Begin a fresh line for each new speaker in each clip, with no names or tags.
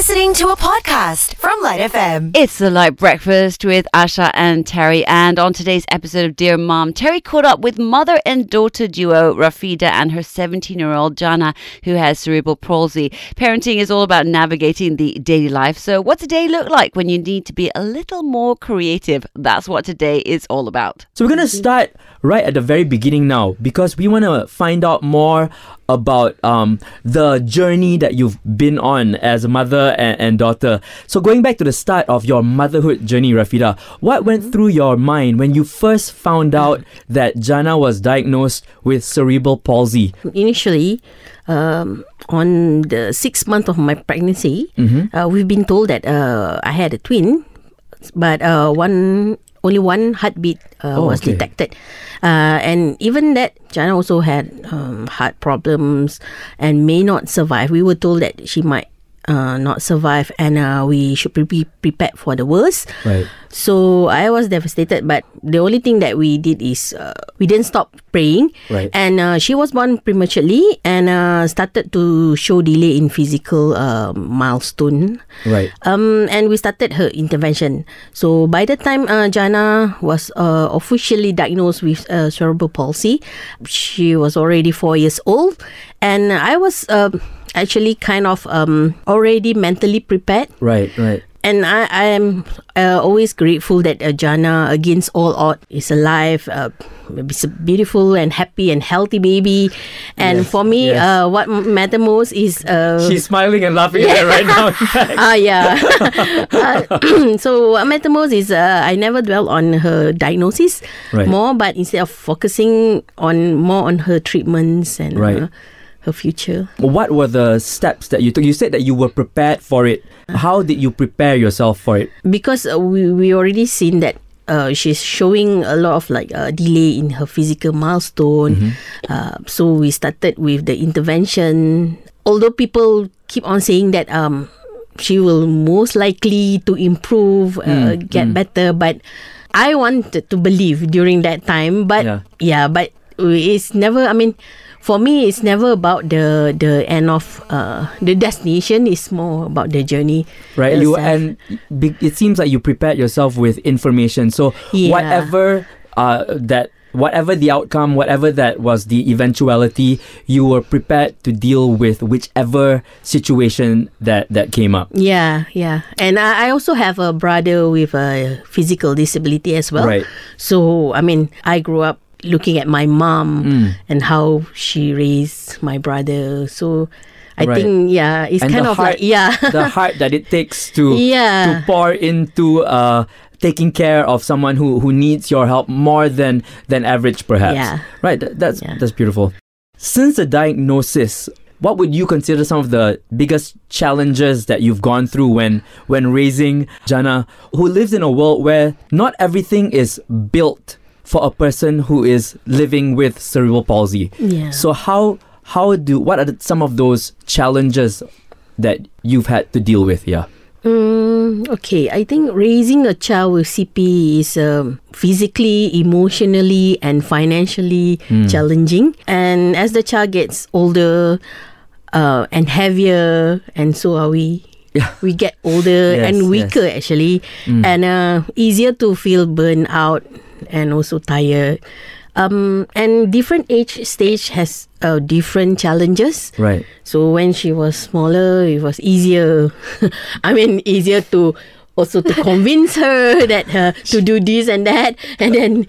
listening to a podcast from Lite FM.
It's the Lite Breakfast with Asha and Terry. And on today's episode of Dear Mom, Terry caught up with mother and daughter duo Rafidah and her 17 year old Janna, who has cerebral palsy. Parenting is all about navigating the daily life. So, what's a day look like when you need to be a little more creative? That's what today is all about.
So we're going to start right at the very beginning now because we want to find out more about um, the journey that you've been on as a mother and, and, daughter. So going back to the start of your motherhood journey, Rafidah, what went through your mind when you first found out that Janna was diagnosed with cerebral palsy?
Initially, um, on the sixth month of my pregnancy,
Mm-hmm.
uh, we've been told that uh, I had a twin, but uh, one only one heartbeat uh,
Oh,
was
okay.
detected, uh, and even that Jana also had um, heart problems and may not survive. We were told that she might uh, not survive, and uh, we should be prepared for the worst.
Right.
So I was devastated, but the only thing that we did is uh, we didn't stop praying.
Right.
And uh, she was born prematurely and uh, started to show delay in physical uh, milestone.
Right.
Um, and we started her intervention. So by the time uh, Jana was uh, officially diagnosed with uh, cerebral palsy, she was already four years old, and I was uh, actually kind of um, already mentally prepared
Right. Right.
and I, I am uh, always grateful that uh, Janna, against all odds, is alive. Uh, it's a beautiful and happy and healthy baby. And
Yes,
for me,
yes.
uh, what matter most is uh,
She's smiling and laughing at right now.
Ah, yeah. Uh, so what matter most is uh, I never dwell on her diagnosis
Right.
more, but instead of focusing on more on her treatments and
Right.
Her future.
What were the steps that you took? You said that you were prepared for it. How did you prepare yourself for it?
because uh, we we already seen that uh, she's showing a lot of like uh, delay in her physical milestone. Uh, so we started with the intervention. Although people keep on saying that um, she will most likely to improve, uh, get better, but I wanted to believe during that time. But
Yeah.
yeah, but it's never. I mean. For me, it's never about the the end of uh, the destination. It's more about the journey.
right you and it seems like you prepared yourself with information so
Yeah.
whatever uh, that whatever the outcome whatever that was the eventuality you were prepared to deal with whichever situation that that came up
Yeah, yeah. And I, I also have a brother with a physical disability as well.
Right.
So, I mean, I grew up looking at my mom
Mm.
and how she raised my brother. So, I
Right.
think, yeah, it's
and
kind of
heart,
like, yeah.
the heart that it takes to
yeah.
to pour into uh taking care of someone who who needs your help more than than average perhaps
Yeah.
right th- that's
Yeah.
that's beautiful since the diagnosis what would you consider some of the biggest challenges that you've gone through when when raising Janna who lives in a world where not everything is built for a person who is living with cerebral palsy
Yeah.
so how how do what are some of those challenges that you've had to deal with? Yeah.
Mm, okay, I think raising a child with CP is um, physically, emotionally, and financially challenging. And as the child gets older uh, and heavier, and so are we.
Yeah.
We get older
Yes,
and weaker actually, and uh, easier to feel burned out and also tired. Um, and different age stage has uh, different challenges.
Right.
So when she was smaller, it was easier. I mean, easier to also to convince her that uh, to do this and that, and then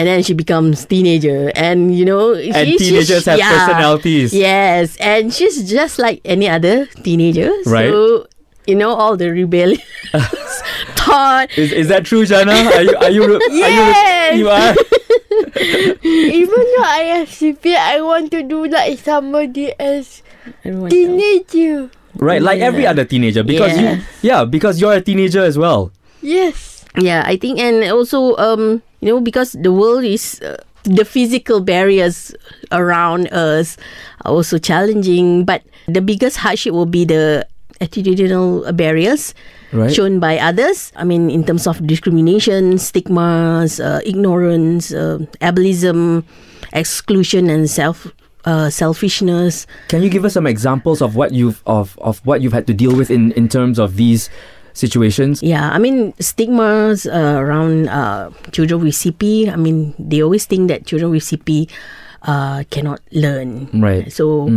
and then she becomes teenager, and you know,
And
she-
teenagers have personalities.
Yes, and she's just like any other teenager.
Right.
So you know all the rebellious thought.
Is, is that true, Janna? Are you are you
Yes.
are you, you are
Even though I have CP, I want to do like somebody else.
I don't
Teenager.
right like every other teenager because you yeah because you're a teenager as well.
Yes.
Yeah, I think, and also, um, you know, because the world is uh, the physical barriers around us are also challenging, but the biggest hardship will be the attitudinal barriers
Right.
shown by others. I mean, in terms of discrimination, stigmas, uh, ignorance, uh, ableism, exclusion, and self uh, selfishness.
Can you give us some examples of what you've of, of what you've had to deal with in, in terms of these situations?
Yeah, I mean stigmas uh, around uh, children with CP. I mean they always think that children with CP uh, cannot learn.
Right.
So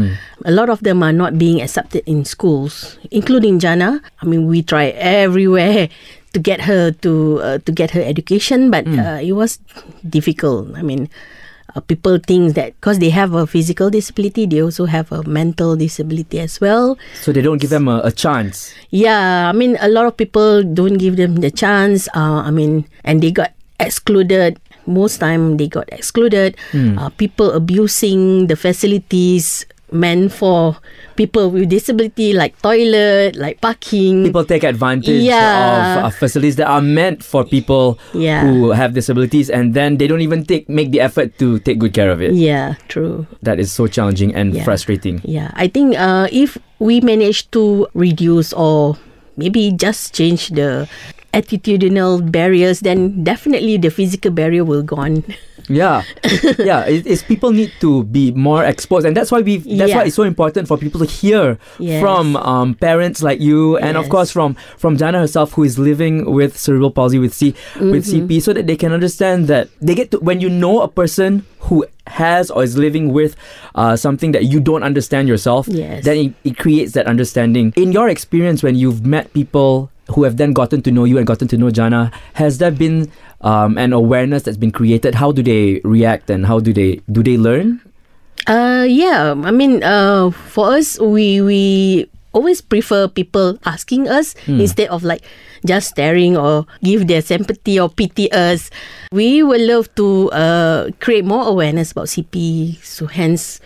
a lot of them are not being accepted in schools, including Jana. I mean we try everywhere to get her to uh, to get her education, but uh, it was difficult. I mean. Uh, people think that because they have a physical disability, they also have a mental disability as well.
So they don't give them a, a chance.
Yeah, I mean, a lot of people don't give them the chance. Uh, I mean, and they got excluded. Most time they got excluded. Uh, people abusing the facilities meant for people with disability, like toilet, like parking.
People take advantage
Yeah.
of uh, facilities that are meant for people
Yeah.
who have disabilities, and then they don't even take make the effort to take good care of it.
yeah, true.
That is so challenging and
Yeah.
frustrating.
Yeah, I think uh, if we manage to reduce or maybe just change the attitudinal barriers, then definitely the physical barrier will gone.
Yeah, yeah. It, it's people need to be more exposed, and that's why we. That's why it's so important for people to hear
Yes.
from um, parents like you, and of course from from Jana herself, who is living with cerebral palsy with C with
Mm-hmm.
CP, so that they can understand that they get to when you know a person who has or is living with uh, something that you don't understand yourself,
Yes.
then it, it creates that understanding. In your experience, when you've met people who have then gotten to know you and gotten to know Janna, has there been um, an awareness that's been created? How do they react and how do they do they learn?
Uh, yeah. I mean, uh, for us, we we always prefer people asking us instead of like just staring or give their sympathy or pity us. We would love to uh, create more awareness about CP. So hence.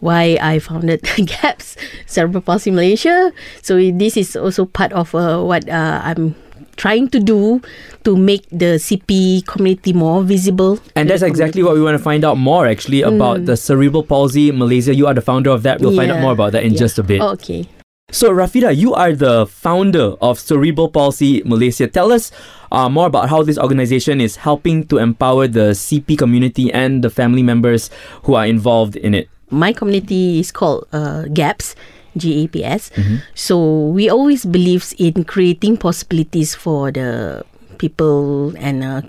Why I founded GAPS Cerebral Palsy Malaysia. So this is also part of uh, what uh, I'm trying to do to make the CP community more visible.
And that's exactly what we want to find out more actually about the cerebral palsy Malaysia. You are the founder of that. We'll find out more about that in
Yeah.
just a bit.
Okay.
So, Rafidah, you are the founder of Cerebral Palsy Malaysia. Tell us uh, more about how this organization is helping to empower the CP community and the family members who are involved in it.
My community is called uh, GAPS, G-A-P-S.
Mm-hmm.
So we always believes in creating possibilities for the people and uh,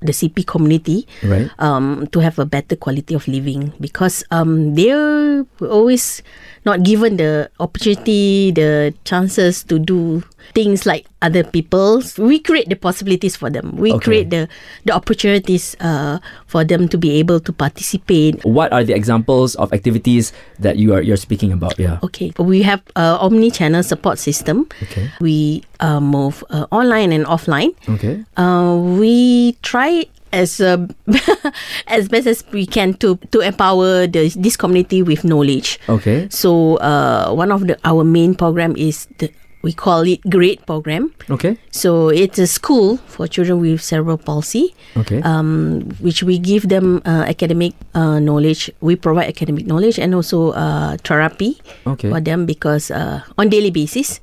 the CP community
Right.
um, to have a better quality of living because um, they're always not given the opportunity, the chances to do things like other people. We create the possibilities for them. We
Okay.
create the the opportunities uh, for them to be able to participate
What are the examples of activities that you are you're speaking about? Yeah.
Okay, we have a omni-channel support system.
Okay.
We uh, move uh, online and offline.
Okay.
Uh, we try as uh, as best as we can to to empower the, this community with knowledge.
Okay.
So uh, one of the our main program is the we call it GREAT program.
Okay.
So it's a school for children with cerebral palsy
Okay.
um, which we give them uh, academic uh, knowledge. We provide academic knowledge and also uh, therapy
Okay.
for them because uh, on daily basis.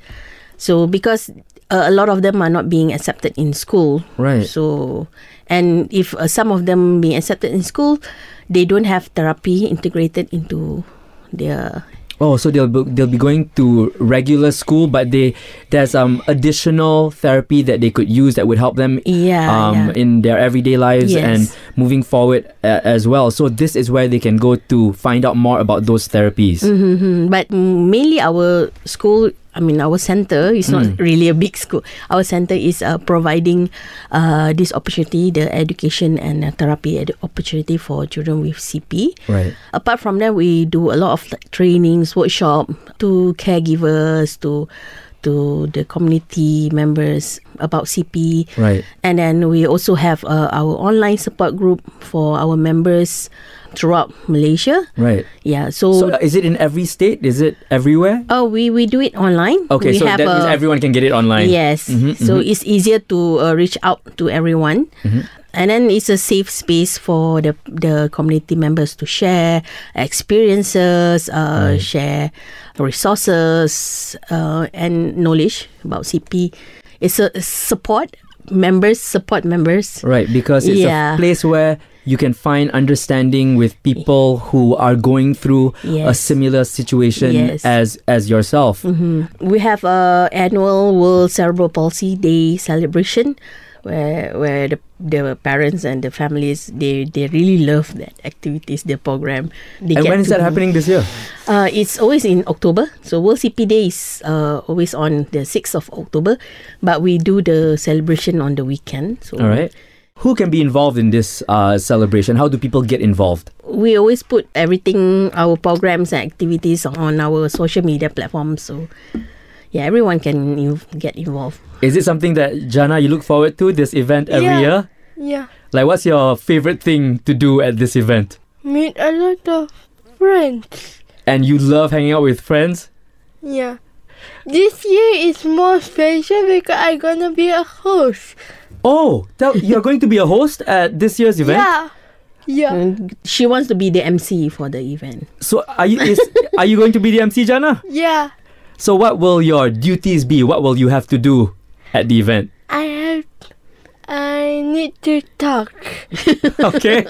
So because uh, a lot of them are not being accepted in school.
Right.
So and if uh, some of them being accepted in school, they don't have therapy integrated into their
Oh, so they'll be, they'll be going to regular school, but they there's um additional therapy that they could use that would help them
Yeah,
um
yeah.
in their everyday lives
Yes.
and moving forward uh, as well. So this is where they can go to find out more about those therapies.
hmm But mainly our school, I mean our center is not
Mm.
really a big school. Our center is uh, providing uh, this opportunity, the education and uh, therapy ed- opportunity for children with CP.
Right.
Apart from that, we do a lot of like, trainings, workshop to caregivers, to to the community members about CP.
Right.
And then we also have uh, our online support group for our members throughout Malaysia.
Right.
Yeah,
So uh, is it in every state? Is it everywhere?
Oh, we we do it online.
Okay,
we
so that means everyone can get it online.
Yes,
Mhm,
so
mhm.
it's easier to uh, reach out to everyone,
Mm-hmm.
and then it's a safe space for the the community members to share experiences, uh, share resources, uh, and knowledge about CP. It's a support members, support members.
Right, because it's
Yeah.
a place where you can find understanding with people who are going through a similar situation
Yes.
as as yourself.
hmm We have a annual World Cerebral Palsy Day celebration, where where the the parents and the families they they really love that activities, the program. They
And when is that happening this year?
Uh, it's always in October. So World CP Day is uh, always on the sixth of October, but we do the celebration on the weekend. So
All right. Who can be involved in this uh, celebration? How do people get involved?
we always put everything, our programs and activities on our social media platforms. So yeah, everyone can you get involved.
Is it something that Janna you look forward to this event every
Yeah.
year?
Yeah.
Like, what's your favorite thing to do at this event?
Meet a lot of friends.
And you love hanging out with friends?
Yeah. This year is more special because I'm gonna be a host.
Oh, tell, you're going to be a host at this year's event.
Yeah. Yeah.
And she wants to be the MC for the event.
So, are you is are you going to be the MC, Janna?
Yeah.
So, what will your duties be? What will you have to do at the event?
I have. I need to talk.
Okay.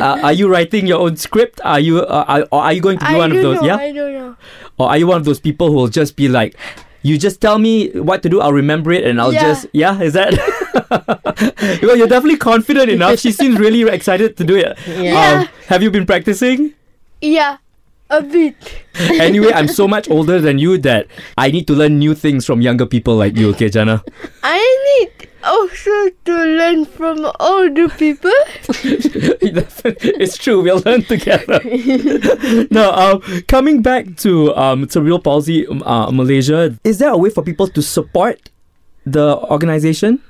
uh, are you writing your own script? Are you uh, are, or are you going to be
I
one of those?
know.
Yeah.
I don't know.
Or are you one of those people who will just be like, you just tell me what to do, I'll remember it, and I'll
Yeah.
just yeah. Is that? well, you're definitely confident enough. She seems really excited to do it.
Yeah.
Um, have you been practicing?
Yeah. A bit.
Anyway, I'm so much older than you that I need to learn new things from younger people like you. Okay, Janna.
I need also to learn from older people.
it's true. We'll learn together. now, um, coming back to um, cerebral palsy um, uh, Malaysia, is there a way for people to support the organization?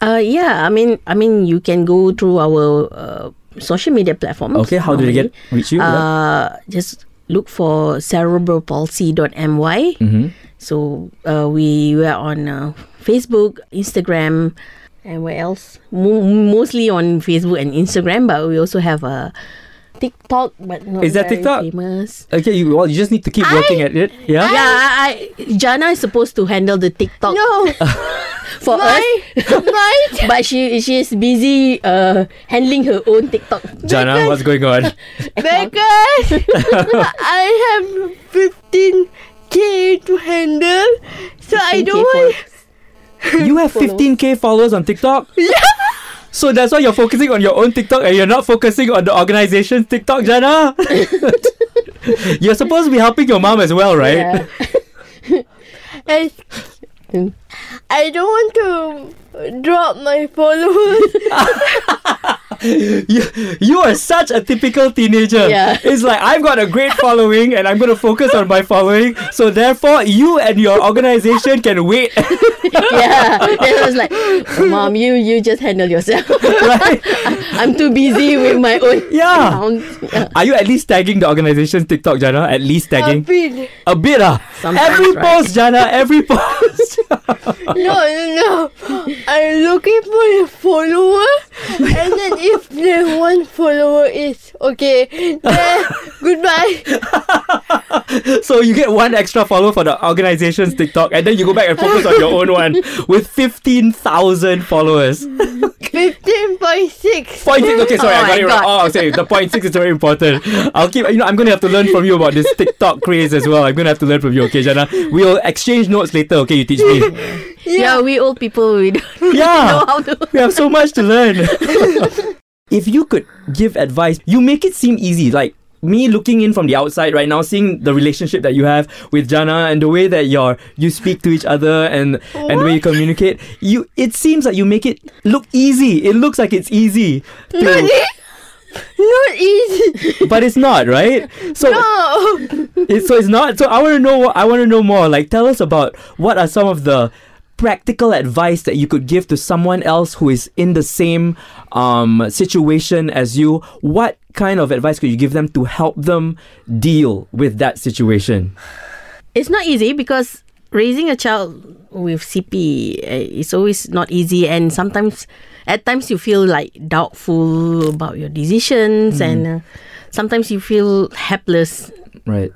Uh, yeah, I mean, I mean, you can go through our uh, social media platforms.
Okay, how do they get reach you?
Uh, just look for cerebralpalsy.my.
mm-hmm.
So uh, we were on uh, Facebook, Instagram, and where else? Mo- mostly on Facebook and Instagram, but we also have a TikTok, but not
Is that
very
TikTok?
famous.
Okay, you, well, you just need to keep working at it. Yeah.
Yeah, I, I, Janna is supposed to handle the TikTok
No.
for
my,
us,
my,
but she she's busy uh, handling her own TikTok.
Janna, what's going on?
because I have 15k to handle. So I don't want.
you have 15k followers on TikTok.
Yeah.
So that's why you're focusing on your own TikTok and you're not focusing on the organization's TikTok, Janna. you're supposed to be helping your mom as well, right?
Yeah.
I,
Mm.
I don't want to drop my followers.
You, you are such a typical teenager.
Yeah.
It's like I've got a great following and I'm going to focus on my following. So therefore, you and your organization can wait,
yeah. Then I was like, Mom, you you just handle yourself.
right?
I'm too busy with my own
Yeah.
Yeah.
Are you at least tagging the organization's TikTok, Janna? At least
A
tagging
bit.
a bit, ah.
Sometimes,
Every
right?
post, Janna. Every post.
No, no, no. I'm looking for a follower, and then if the one follower is okay, then goodbye.
so you get one extra follower for the organization's TikTok, and then you go back and focus on your own one with fifteen thousand followers.
Fifteen point six.
Point six. Okay, sorry,
Oh
I got it wrong. Oh, sorry. Oh, the point six is very important. I'll keep. You know, I'm gonna have to learn from you about this TikTok craze as well. I'm gonna have to learn from you. Okay, Janna. We'll exchange notes later. Okay, you teach me.
Yeah, we old people, we don't
Yeah.
know how to.
We have so much to learn. if you could give advice, you make it seem easy. Like me looking in from the outside right now, seeing the relationship that you have with Janna and the way that you're you speak to each other and and the way you communicate, you it seems like you make it look easy. It looks like it's easy. to-
Not easy.
but it's not, right? So
No.
it, so it's not. So I want to know. I want to know more. Like, tell us about what are some of the practical advice that you could give to someone else who is in the same um, situation as you. What kind of advice could you give them to help them deal with that situation?
It's not easy because raising a child with CP uh, is always not easy, and sometimes, at times, you feel like doubtful about your decisions, and uh, sometimes you feel helpless
Right.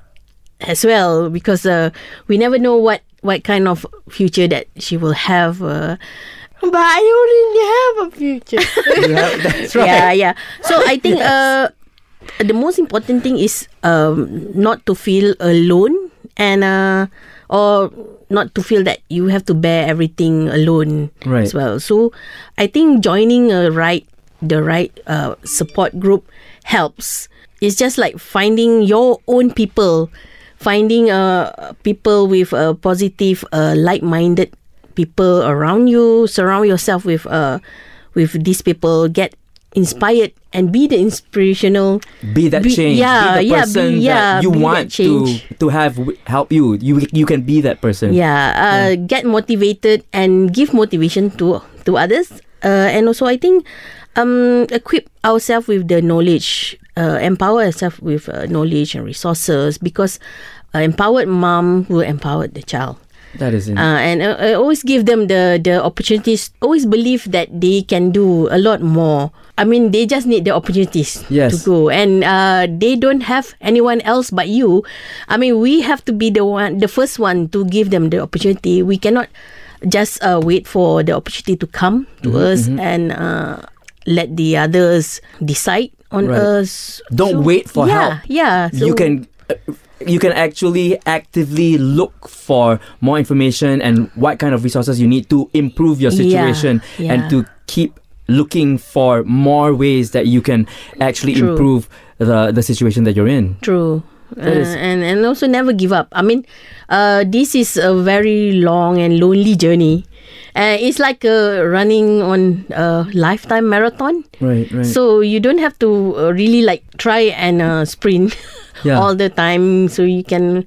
as well because uh, we never know what what kind of future that she will have. Uh,
But I already have a future.
Have- that's right.
Yeah, yeah. So I think uh, the most important thing is um, not to feel alone and uh, or not to feel that you have to bear everything alone
Right.
as well. So I think joining a right the right uh, support group helps. It's just like finding your own people, finding uh, people with a positive, uh, like-minded people around you. Surround yourself with uh, with these people. Get inspired and be the inspirational.
Be that
Be-
change.
yeah,
be the
yeah, be- yeah,
that you
be that
want to to have w- help you. You you can be that person.
Yeah, uh, get motivated and give motivation to to others. Uh, and also, I think um, equip ourselves with the knowledge, uh, empower ourselves with uh, knowledge and resources because uh, empowered mom will empower the child.
That is
Uh, and uh, always give them the the opportunities. Always believe that they can do a lot more. I mean, they just need the opportunities
Yes.
to go, and uh, they don't have anyone else but you. I mean, we have to be the one, the first one to give them the opportunity. We cannot just uh, wait for the opportunity to come to
Mm-hmm,
us and uh, let the others decide on
Right.
us.
Don't wait for
yeah,
help.
Yeah,
you can uh, you can actually actively look for more information and what kind of resources you need to improve your
Yeah,
situation and to keep looking for more ways that you can actually
True.
improve the the situation that you're in.
True. Uh, and and also never give up. I mean, uh, this is a very long and lonely journey. Uh, it's like uh, running on a lifetime marathon.
Right, right.
So you don't have to uh, really like try and uh, sprint
Yeah.
all the time. So you can.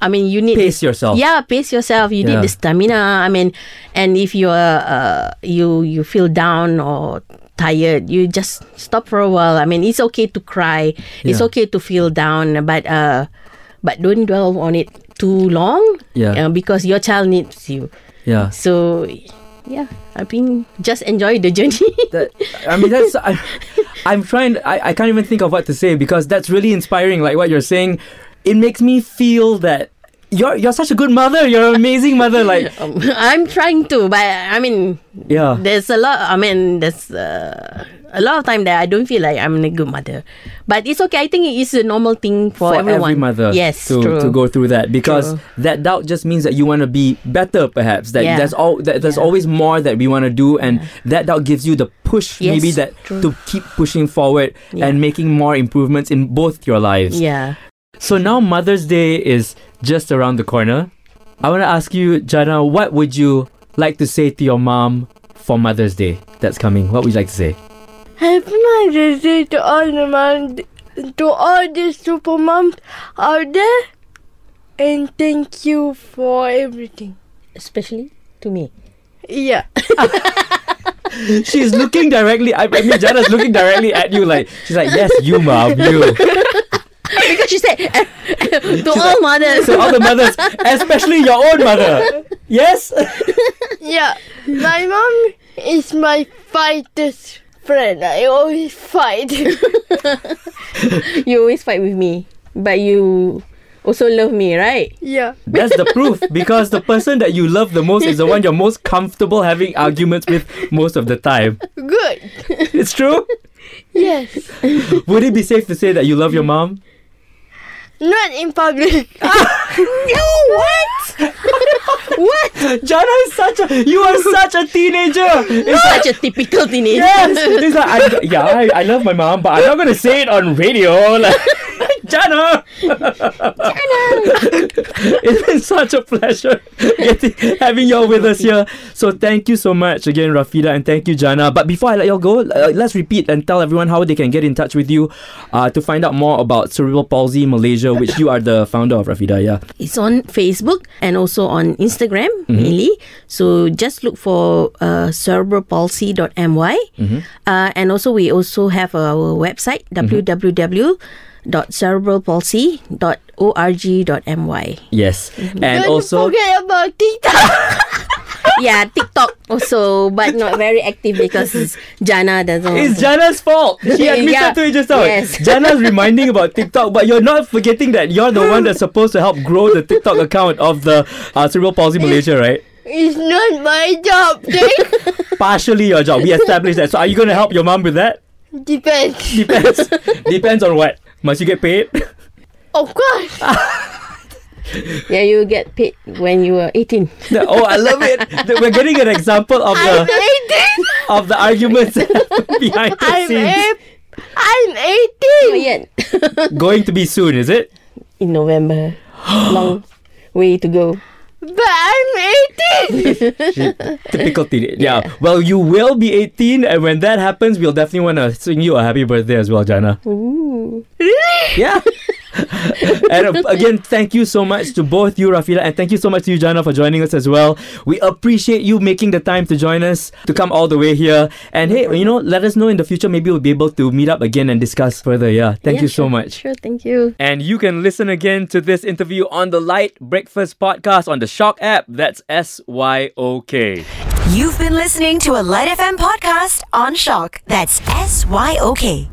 I mean, you need
Pace yourself.
Yeah, pace yourself. You
Yeah.
need the stamina. I mean, and if you are uh, you you feel down or tired, you just stop for a while. I mean, it's okay to cry. It's okay to feel down, but uh, but don't dwell on it too long.
Yeah.
uh, because your child needs you.
yeah.
So, yeah, I mean, just enjoy the journey.
That, I mean, that's. I, I'm trying. I, I can't even think of what to say because that's really inspiring. Like what you're saying, it makes me feel that you're you're such a good mother. You're an amazing mother. Like
Um, I'm trying to, but I mean,
yeah,
there's a lot. I mean, there's uh, a lot of time that I don't feel like I'm a good mother, but it's okay. I think it's a normal thing for,
for
everyone.
every mother.
yes,
to
true.
to go through that because
True.
that doubt just means that you want to be better. Perhaps that
Yeah.
there's all that there's
Yeah.
always more that we want to do, and that doubt gives you the push,
Yes,
maybe that
true.
to keep pushing forward
Yeah.
and making more improvements in both your lives.
Yeah.
So now Mother's Day is just around the corner. I want to ask you, Janna, what would you like to say to your mom for Mother's Day that's coming? What would you like to say?
Happy Mother's Day to all the mom, to all the super moms out there, and thank you for everything.
Especially to me.
Yeah.
She's looking directly. I, I mean, Janna's looking directly at you, like she's like, "Yes, you, mom, you."
because she said to all mothers.
So all the mothers, especially your own mother. Yes.
Yeah. My mom is my fighter's friend. I always fight.
you always fight with me, but you also love me, right?
yeah.
That's the proof because the person that you love the most is the one you're most comfortable having arguments with most of the time.
Good.
It's true.
Yes.
Would it be safe to say that you love your mom?
Not in public.
No, what? what?
Janna is such a you are such a teenager. It's
Such a typical teenager.
yes. It's like I, yeah, I, I love my mom, but I'm not gonna say it on radio. Like Janna. it's been such a pleasure getting, having y'all with us here. So thank you so much again, Rafidah, and thank you, Janna. But before I let y'all go, uh, let's repeat and tell everyone how they can get in touch with you uh, to find out more about cerebral palsy Malaysia, which you are the founder of, Rafidah. Yeah.
It's on Facebook and also on Instagram
Mm-hmm.
mainly. So just look for uh, cerebralpalsy.my.
Mm-hmm.
Uh, and also we also have our website www.cerebralpalsy.org.my.
Yes. And
Don't
also.
forget about TikTok.
yeah, TikTok also, but not very active because Janna doesn't.
It's Janna's fault. She admitted
Yeah.
to it just now.
Yes.
Janna's reminding about TikTok, but you're not forgetting that you're the one that's supposed to help grow the TikTok account of the uh, Cerebral Palsy Malaysia, right?
It's not my job. Okay?
Partially your job. We established that. So are you going to help your mom with that?
Depends.
Depends. Depends on what. Must you get paid?
Of course.
Yeah, you get paid when you are 18.
oh, I love it. We're getting an example of
I'm
the
18.
of the arguments behind the
I'm
scenes.
eight. I'm
Not
18.
yet.
Going to be soon, is it?
In November. Long way to go.
But I'm 18.
Typical teenage. Yeah. Well, you will be 18, and when that happens, we'll definitely want to sing you a happy birthday as well, Janna.
Ooh. Really?
Yeah. and uh, again, thank you so much to both you, Rafidah, and thank you so much to you, Janna, for joining us as well. We appreciate you making the time to join us, to come all the way here. And hey, you know, let us know in the future. Maybe we'll be able to meet up again and discuss further. Yeah. Thank
Yeah,
you so much.
Sure, thank you.
And you can listen again to this interview on the Lite Breakfast Podcast on the SYOK app. That's S Y O K.
You've been listening to a Lite FM podcast on SYOK. That's S Y O K.